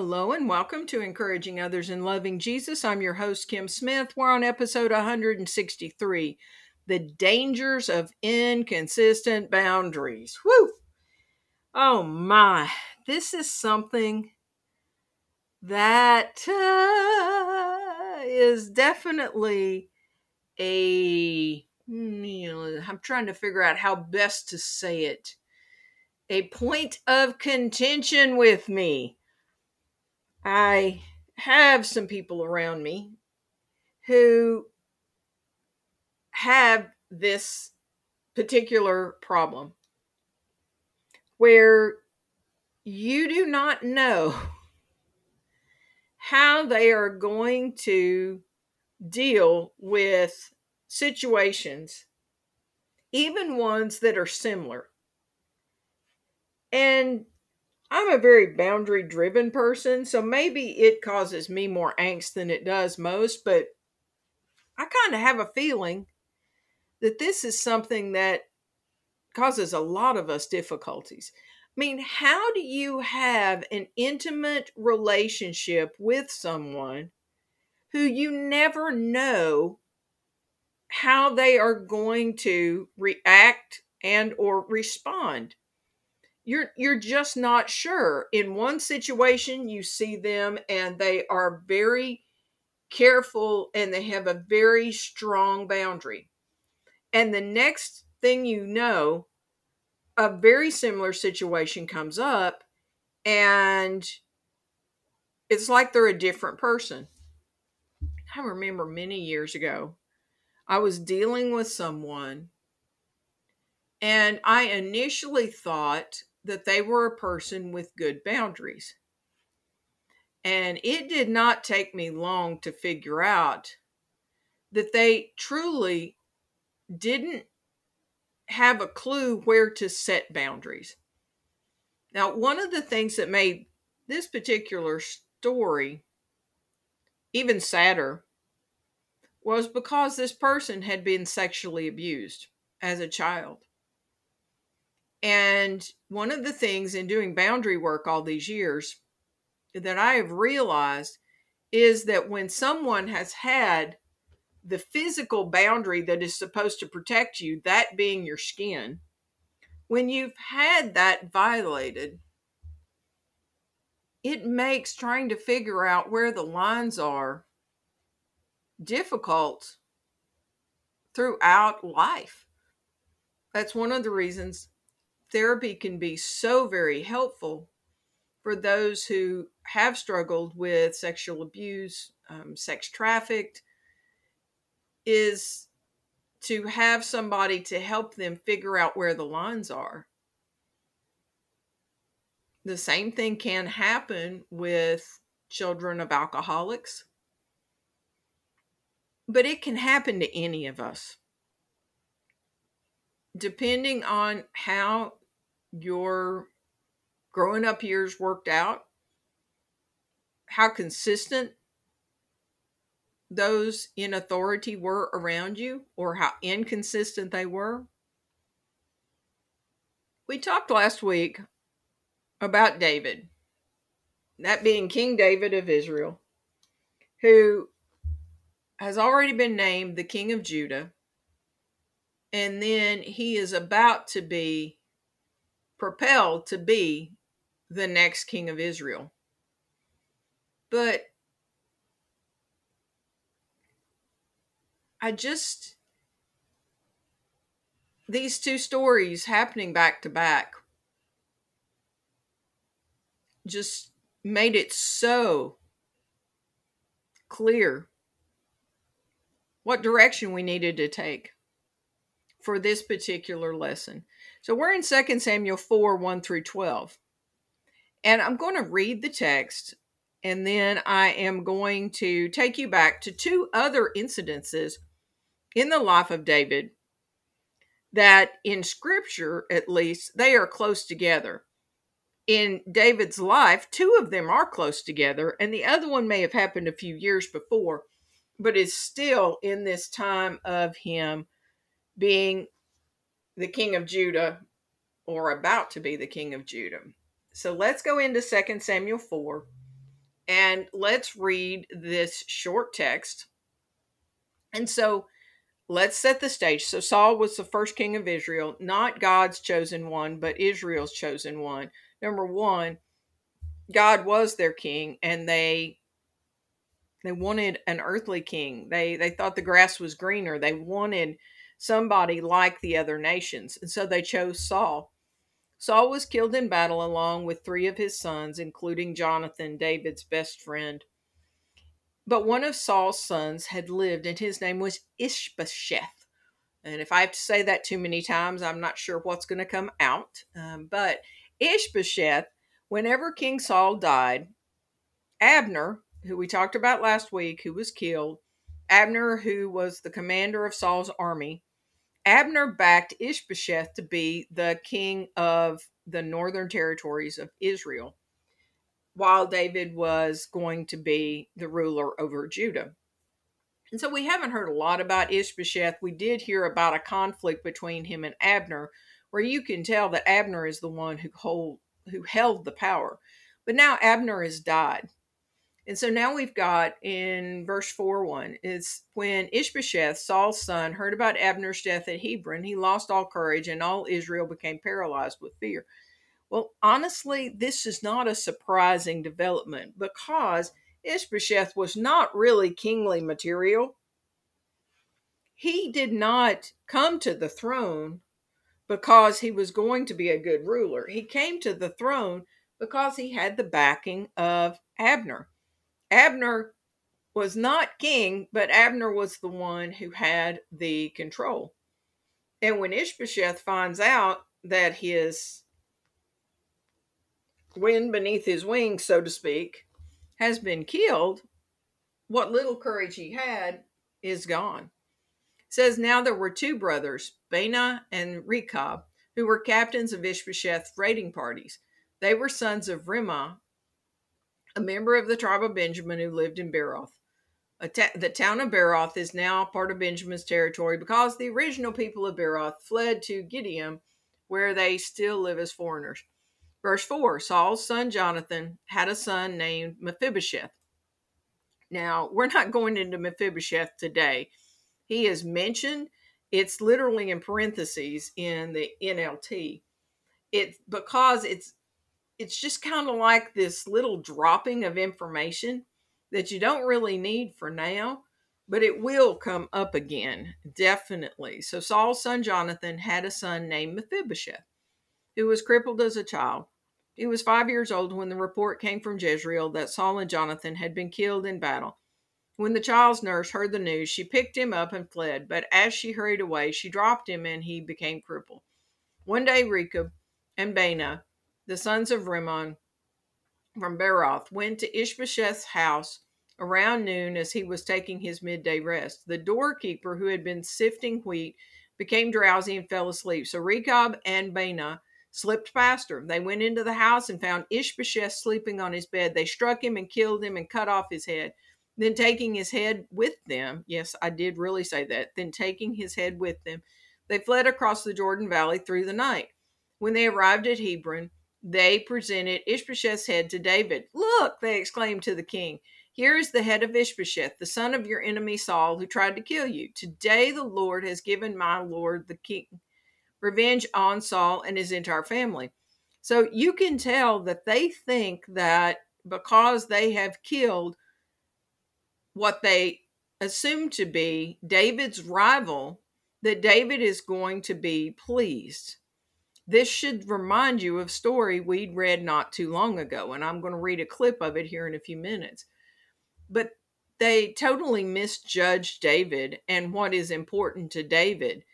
Hello and welcome to Encouraging Others and Loving Jesus. I'm your host, Kim Smith. We're on episode 163 The Dangers of Inconsistent Boundaries. Woo! Oh my, this is something that uh, is definitely a. You know, I'm trying to figure out how best to say it. A point of contention with me. I have some people around me who have this particular problem where you do not know how they are going to deal with situations, even ones that are similar. And I'm a very boundary driven person, so maybe it causes me more angst than it does most, but I kind of have a feeling that this is something that causes a lot of us difficulties. I mean, how do you have an intimate relationship with someone who you never know how they are going to react and or respond? You're you're just not sure. In one situation you see them and they are very careful and they have a very strong boundary. And the next thing you know a very similar situation comes up and it's like they're a different person. I remember many years ago i was dealing with someone and i initially thought that they were a person with good boundaries. And it did not take me long to figure out that they truly didn't have a clue where to set boundaries. Now, one of the things that made this particular story even sadder was because this person had been sexually abused as a child. And one of the things in doing boundary work all these years that I have realized is that when someone has had the physical boundary that is supposed to protect you, that being your skin, when you've had that violated, it makes trying to figure out where the lines are difficult throughout life. That's one of the reasons therapy can be so very helpful for those who have struggled with sexual abuse, um, sex trafficked, is to have somebody to help them figure out where the lines are. The same thing can happen with children of alcoholics, but it can happen to any of us. Depending on how your growing up years worked out, how consistent those in authority were around you, or how inconsistent they were. We talked last week about David, that being King David of Israel, who has already been named the King of Judah. And then he is about to be propelled to be the next king of Israel. But I just, these two stories happening back to back just made it so clear what direction we needed to take for this particular lesson. So we're in 2 Samuel 4 1 through 12. And I'm going to read the text and then I am going to take you back to two other incidences in the life of David that in scripture, at least, they are close together. In David's life, two of them are close together, and the other one may have happened a few years before, but is still in this time of him being the king of Judah or about to be the king of Judah. So let's go into 2 Samuel 4 And let's read this short text. And so let's set the stage. So Saul was the first king of Israel, not God's chosen one, but Israel's chosen one. Number one, God was their king, and they they wanted an earthly king. They they thought the grass was greener. They wanted somebody like the other nations, and so they chose Saul. Saul was killed in battle along with three of his sons, including Jonathan, David's best friend. But one of Saul's sons had lived, and his name was Ishbosheth. And if I have to say that too many times, I'm not sure what's going to come out. Um, but Ishbosheth, whenever King Saul died, Abner, who we talked about last week, who was killed, Abner, who was the commander of Saul's army, Abner backed Ishbosheth to be the king of the northern territories of Israel, while David was going to be the ruler over Judah. And so we haven't heard a lot about Ishbosheth. We did hear about a conflict between him and Abner, where you can tell that Abner is the one who hold who held the power. But now Abner has died. And so now we've got in verse 4 1, it's when Ishbosheth, Saul's son, heard about Abner's death at Hebron, he lost all courage and all Israel became paralyzed with fear. Well, honestly, this is not a surprising development because Ishbosheth was not really kingly material. He did not come to the throne because he was going to be a good ruler. He came to the throne because he had the backing of Abner. Abner was not king, but Abner was the one who had the control. And when Ishbosheth finds out that his wind beneath his wings, so to speak, has been killed, what little courage he had is gone. It says now there were two brothers, Baanah and Rechab, who were captains of Ishbosheth's raiding parties. They were sons of Rimmon, a member of the tribe of Benjamin who lived in Beeroth. Ta- the town of Beeroth is now part of Benjamin's territory because the original people of Beeroth fled to Gideon, where they still live as foreigners. Verse 4 Saul's son Jonathan had a son named Mephibosheth. Now, we're not going into Mephibosheth today. He is mentioned, it's literally in parentheses in the NLT. It's because it's it's just kind of like this little dropping of information that you don't really need for now, but it will come up again, definitely. So Saul's son Jonathan had a son named Mephibosheth, who was crippled as a child. He was five years old when the report came from Jezreel that Saul and Jonathan had been killed in battle. When the child's nurse heard the news, she picked him up and fled, but as she hurried away, she dropped him and he became crippled. One day, Rechab and Baanah the sons of Rimmon from Beeroth, went to Ishbosheth's house around noon as he was taking his midday rest. The doorkeeper, who had been sifting wheat, became drowsy and fell asleep. So Rechab and Baanah slipped past. They went into the house and found Ishbosheth sleeping on his bed. They struck him and killed him and cut off his head. Then, taking his head with them, yes, I did really say that, then taking his head with them, they fled across the Jordan Valley through the night. When they arrived at Hebron, they presented Ishbosheth's head to David. Look, they exclaimed to the king, here is the head of Ishbosheth, the son of your enemy Saul, who tried to kill you. Today the Lord has given my lord the king revenge on Saul and his entire family. So you can tell that they think that because they have killed what they assume to be David's rival, that David is going to be pleased. This should remind you of a story we'd read not too long ago, and I'm going to read a clip of it here in a few minutes. But they totally misjudged David and what is important to David.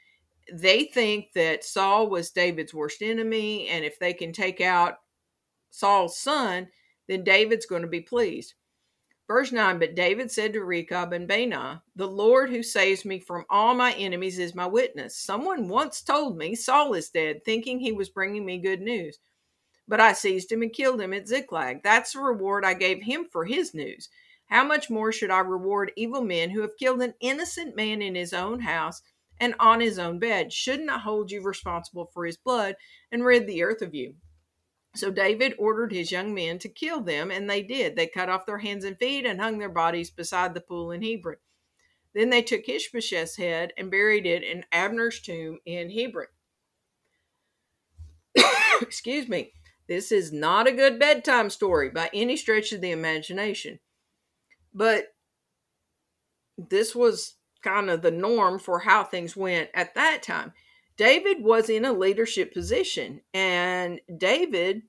They think that Saul was David's worst enemy, and if they can take out Saul's son, then David's going to be pleased. Verse 9 But David said to Rechab and Baanah, The Lord who saves me from all my enemies is my witness. Someone once told me Saul is dead, thinking he was bringing me good news. But I seized him and killed him at Ziklag. That's the reward I gave him for his news. How much more should I reward evil men who have killed an innocent man in his own house and on his own bed? Shouldn't I hold you responsible for his blood and rid the earth of you? So David ordered his young men to kill them, and they did. They cut off their hands and feet and hung their bodies beside the pool in Hebron. Then they took Ishbosheth's head and buried it in Abner's tomb in Hebron. Excuse me. This is not a good bedtime story by any stretch of the imagination. But this was kind of the norm for how things went at that time. David was in a leadership position, and David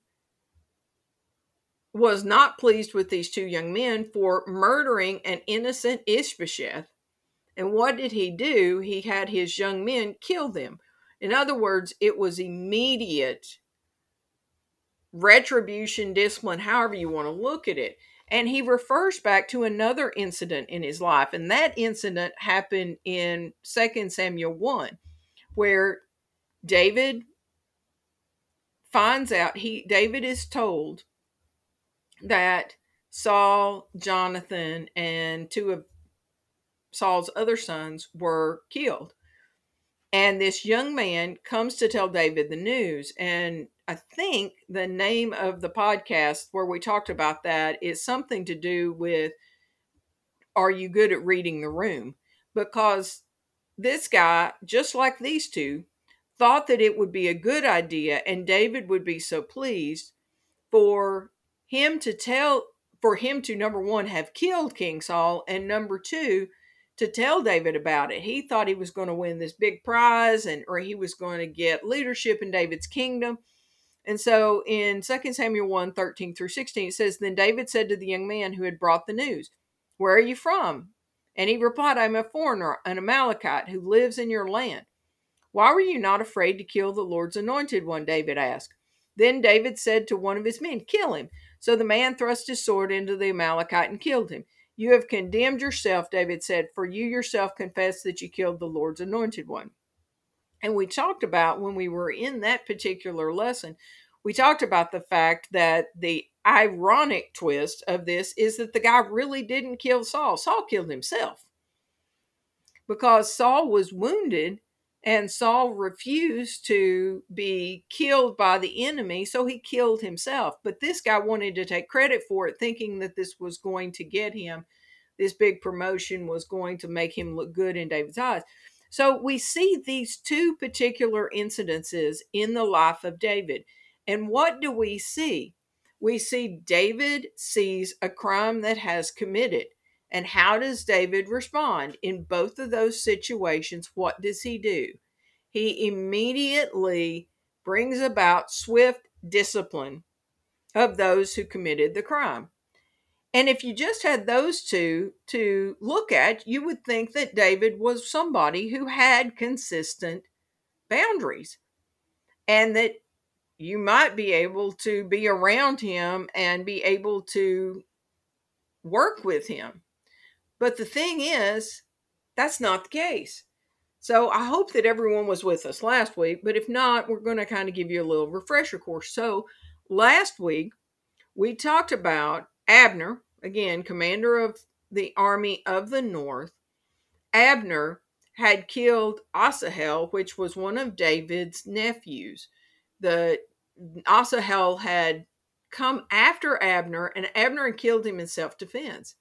was not pleased with these two young men for murdering an innocent Ishbosheth. And what did he do? He had his young men kill them. In other words, it was immediate retribution, discipline, however you want to look at it. And he refers back to another incident in his life. And that incident happened in 2 Samuel 1, where David finds out he David is told that Saul, Jonathan, and two of Saul's other sons were killed. And this young man comes to tell David the news. And I think the name of the podcast where we talked about that is something to do with Are you good at reading the room? Because this guy, just like these two, thought that it would be a good idea and David would be so pleased for him to tell, for him to number one, have killed King Saul, and number two, to tell David about it. He thought he was going to win this big prize and or he was going to get leadership in David's kingdom. And so in 2 Samuel 1 13 through 16, it says, Then David said to the young man who had brought the news, Where are you from? And he replied, I'm a foreigner, an Amalekite who lives in your land. Why were you not afraid to kill the Lord's anointed one? David asked. Then David said to one of his men, Kill him. So the man thrust his sword into the Amalekite and killed him. You have condemned yourself, David said, for you yourself confessed that you killed the Lord's anointed one. And we talked about when we were in that particular lesson, we talked about the fact that the ironic twist of this is that the guy really didn't kill Saul. Saul killed himself because Saul was wounded and Saul refused to be killed by the enemy, so he killed himself. But this guy wanted to take credit for it, thinking that this was going to get him, this big promotion was going to make him look good in David's eyes. So we see these two particular incidences in the life of David. And what do we see? We see David sees a crime that has committed. And how does David respond? In both of those situations, what does he do? He immediately brings about swift discipline of those who committed the crime. And if you just had those two to look at, you would think that David was somebody who had consistent boundaries and that you might be able to be around him and be able to work with him. But the thing is, that's not the case. So I hope that everyone was with us last week, but if not, we're going to kind of give you a little refresher course. So last week, we talked about Abner, again, commander of the army of the north. Abner had killed Asahel, which was one of David's nephews. The Asahel had come after Abner, and Abner had killed him in self defense.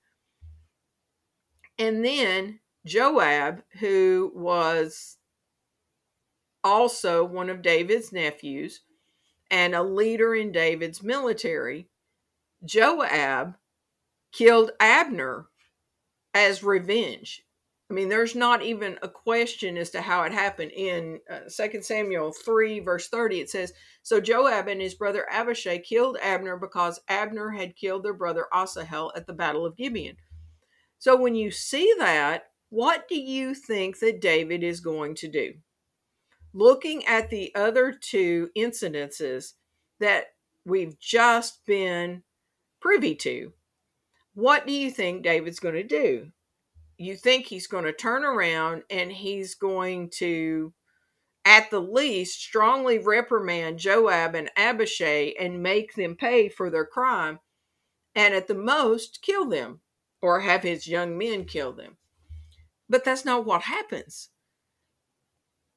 And then Joab, who was also one of David's nephews and a leader in David's military, Joab killed Abner as revenge. I mean, there's not even a question as to how it happened. In uh, 2 Samuel 3, verse 30, it says So Joab and his brother Abishai killed Abner because Abner had killed their brother Asahel at the Battle of Gibeon. So when you see that, what do you think that David is going to do? Looking at the other two incidences that we've just been privy to, what do you think David's going to do? You think he's going to turn around and he's going to, at the least, strongly reprimand Joab and Abishai and make them pay for their crime, and at the most, kill them or have his young men kill them. But that's not what happens.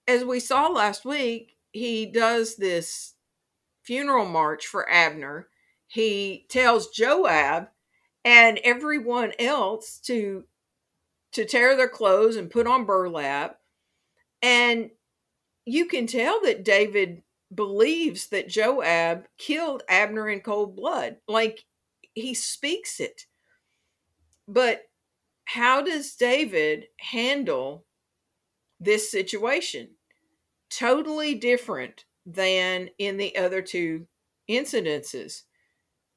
As we saw last week, he does this funeral march for Abner, he tells Joab and everyone else to to tear their clothes and put on burlap. And you can tell that David believes that Joab killed Abner in cold blood. Like he speaks it. But how does David handle this situation? Totally different than in the other two incidences.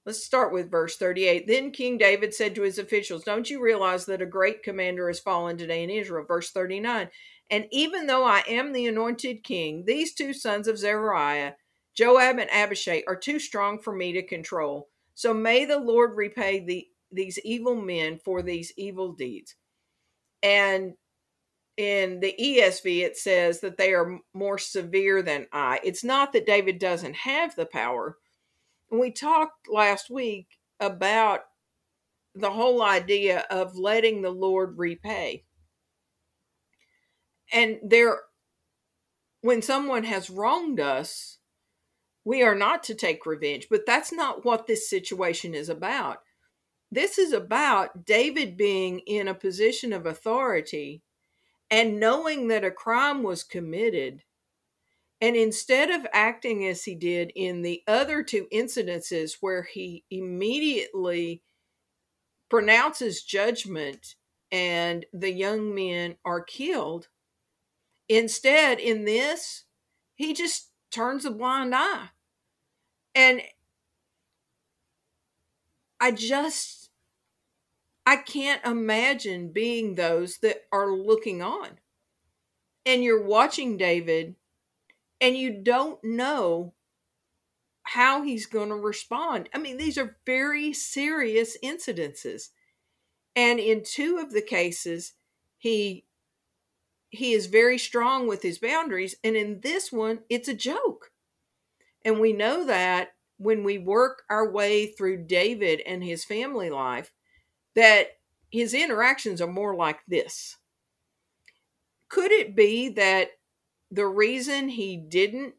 Let's start with verse 38. Then King David said to his officials, Don't you realize that a great commander has fallen today in Israel? Verse 39. And even though I am the anointed king, these two sons of Zeruiah, Joab and Abishai, are too strong for me to control. So may the Lord repay the, these evil men for these evil deeds. And in the ESV, it says that they are more severe than I. It's not that David doesn't have the power we talked last week about the whole idea of letting the Lord repay. And there, when someone has wronged us, we are not to take revenge, but that's not what this situation is about. This is about David being in a position of authority and knowing that a crime was committed and instead of acting as he did in the other two incidences where he immediately pronounces judgment and the young men are killed, instead, in this, he just turns a blind eye. And I just, I can't imagine being those that are looking on. And you're watching David and you don't know how he's going to respond. I mean, these are very serious incidences. And in two of the cases, he he is very strong with his boundaries and in this one it's a joke. And we know that when we work our way through David and his family life that his interactions are more like this. Could it be that the reason he didn't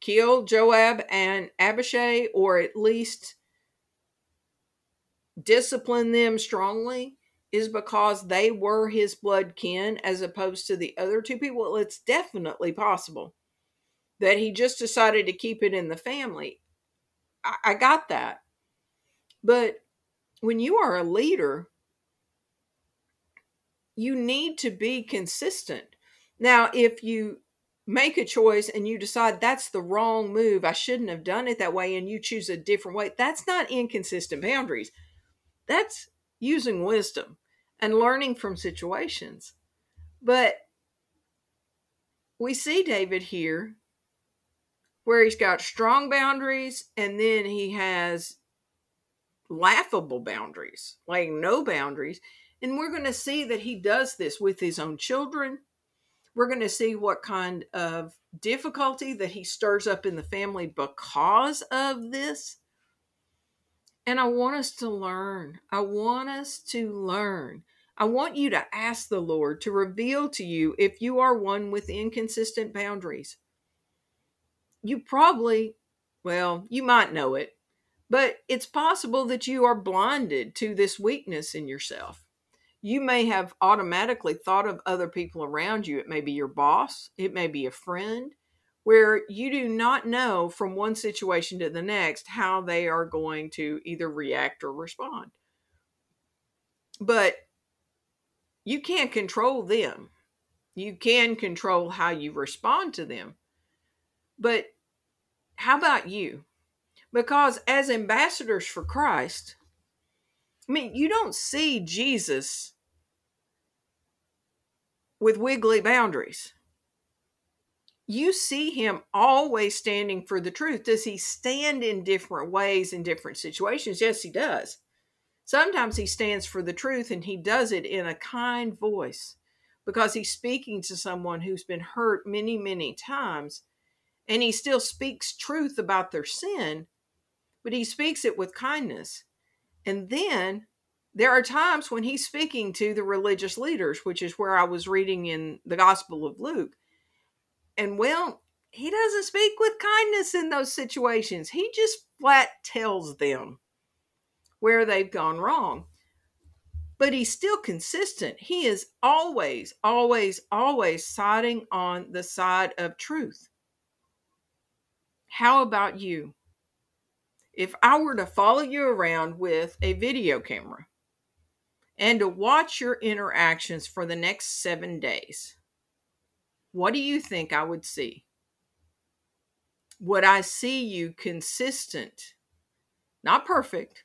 kill Joab and Abishai, or at least discipline them strongly, is because they were his blood kin as opposed to the other two people. It's definitely possible that he just decided to keep it in the family. I, I got that. But when you are a leader, you need to be consistent now, if you make a choice and you decide that's the wrong move, I shouldn't have done it that way, and you choose a different way, that's not inconsistent boundaries. That's using wisdom and learning from situations. But we see David here where he's got strong boundaries and then he has laughable boundaries, like no boundaries. And we're going to see that he does this with his own children we're going to see what kind of difficulty that he stirs up in the family because of this. And I want us to learn. I want us to learn. I want you to ask the Lord to reveal to you if you are one with inconsistent boundaries. You probably, well, you might know it, but it's possible that you are blinded to this weakness in yourself you may have automatically thought of other people around you. It may be your boss, it may be a friend, where you do not know from one situation to the next how they are going to either react or respond. But you can't control them. You can control how you respond to them. But how about you? Because as ambassadors for Christ, I mean, you don't see Jesus with wiggly boundaries. You see him always standing for the truth. Does he stand in different ways in different situations? Yes, he does. Sometimes he stands for the truth and he does it in a kind voice because he's speaking to someone who's been hurt many, many times and he still speaks truth about their sin, but he speaks it with kindness. And then there are times when he's speaking to the religious leaders, which is where I was reading in the Gospel of Luke. And well, he doesn't speak with kindness in those situations. He just flat tells them where they've gone wrong. But he's still consistent. He is always, always, always siding on the side of truth. How about you? If I were to follow you around with a video camera and to watch your interactions for the next seven days, what do you think I would see? Would I see you consistent, not perfect,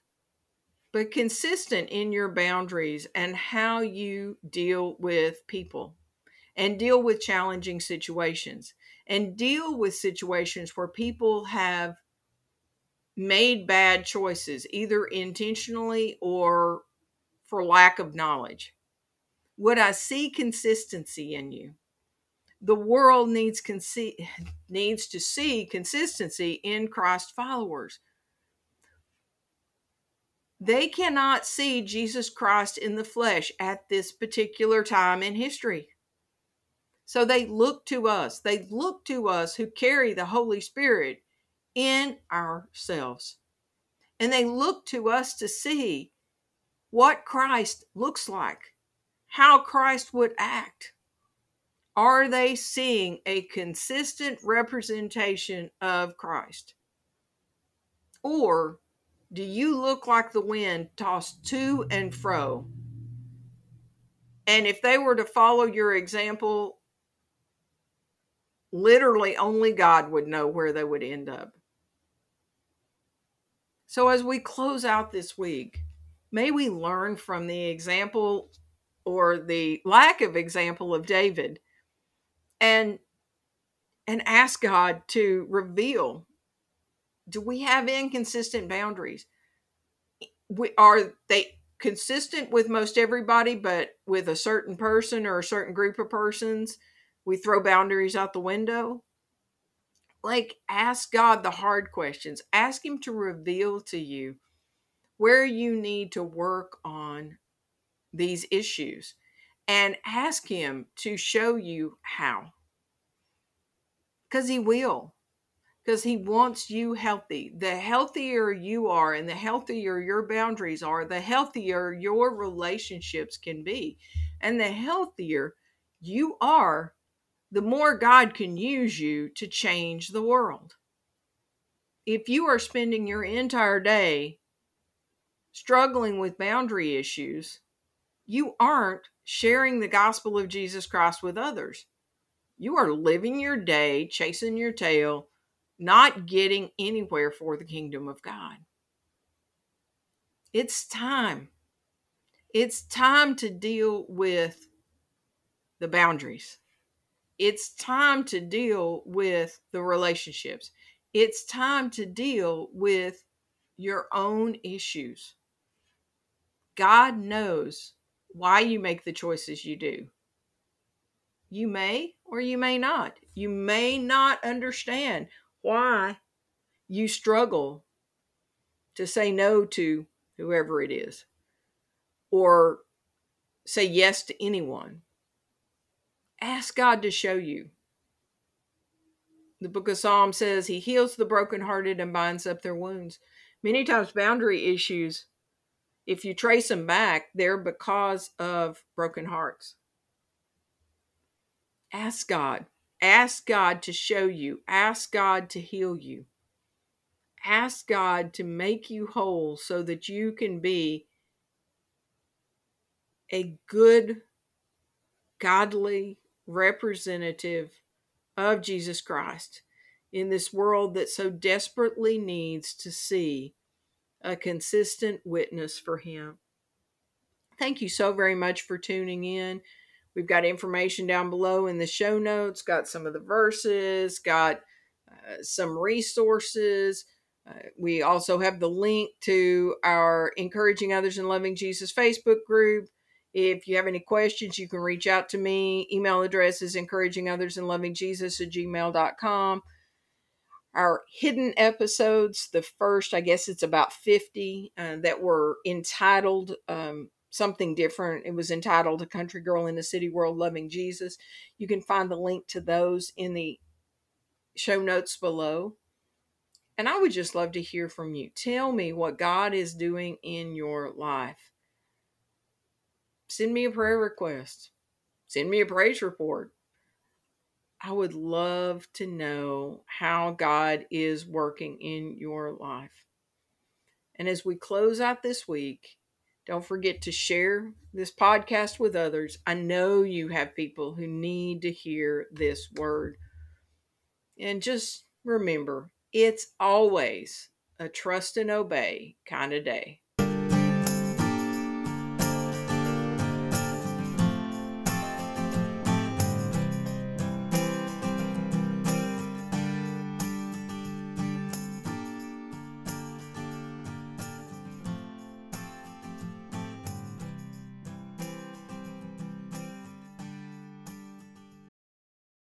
but consistent in your boundaries and how you deal with people and deal with challenging situations and deal with situations where people have made bad choices, either intentionally or for lack of knowledge? Would I see consistency in you? The world needs conce- needs to see consistency in Christ followers. They cannot see Jesus Christ in the flesh at this particular time in history. So they look to us. They look to us who carry the Holy Spirit in ourselves. And they look to us to see what Christ looks like, how Christ would act. Are they seeing a consistent representation of Christ? Or do you look like the wind tossed to and fro? And if they were to follow your example, literally only God would know where they would end up. So, as we close out this week, may we learn from the example or the lack of example of David and and ask God to reveal do we have inconsistent boundaries? We, are they consistent with most everybody, but with a certain person or a certain group of persons, we throw boundaries out the window? like ask God the hard questions. Ask him to reveal to you where you need to work on these issues and ask him to show you how. Cuz he will. Cuz he wants you healthy. The healthier you are and the healthier your boundaries are, the healthier your relationships can be. And the healthier you are, the more God can use you to change the world. If you are spending your entire day struggling with boundary issues, you aren't sharing the gospel of Jesus Christ with others. You are living your day chasing your tail, not getting anywhere for the kingdom of God. It's time. It's time to deal with the boundaries. It's time to deal with the relationships. It's time to deal with your own issues. God knows why you make the choices you do. You may or you may not. You may not understand why you struggle to say no to whoever it is or say yes to anyone ask God to show you. The book of Psalms says he heals the brokenhearted and binds up their wounds. Many times, boundary issues, if you trace them back, they're because of broken hearts. Ask God. Ask God to show you. Ask God to heal you. Ask God to make you whole so that you can be a good, godly representative of Jesus Christ in this world that so desperately needs to see a consistent witness for Him. Thank you so very much for tuning in. We've got information down below in the show notes, got some of the verses, got uh, some resources. Uh, we also have the link to our Encouraging Others and Loving Jesus Facebook group. If you have any questions, you can reach out to me. Email address is encouraging others and loving Jesus at gmail.com. Our hidden episodes, the first, I guess it's about 50, uh, that were entitled um, something different. It was entitled A Country Girl in the City World Loving Jesus. You can find the link to those in the show notes below. And I would just love to hear from you. Tell me what God is doing in your life. Send me a prayer request. Send me a praise report. I would love to know how God is working in your life. And as we close out this week, don't forget to share this podcast with others. I know you have people who need to hear this word. And just remember, it's always a trust and obey kind of day.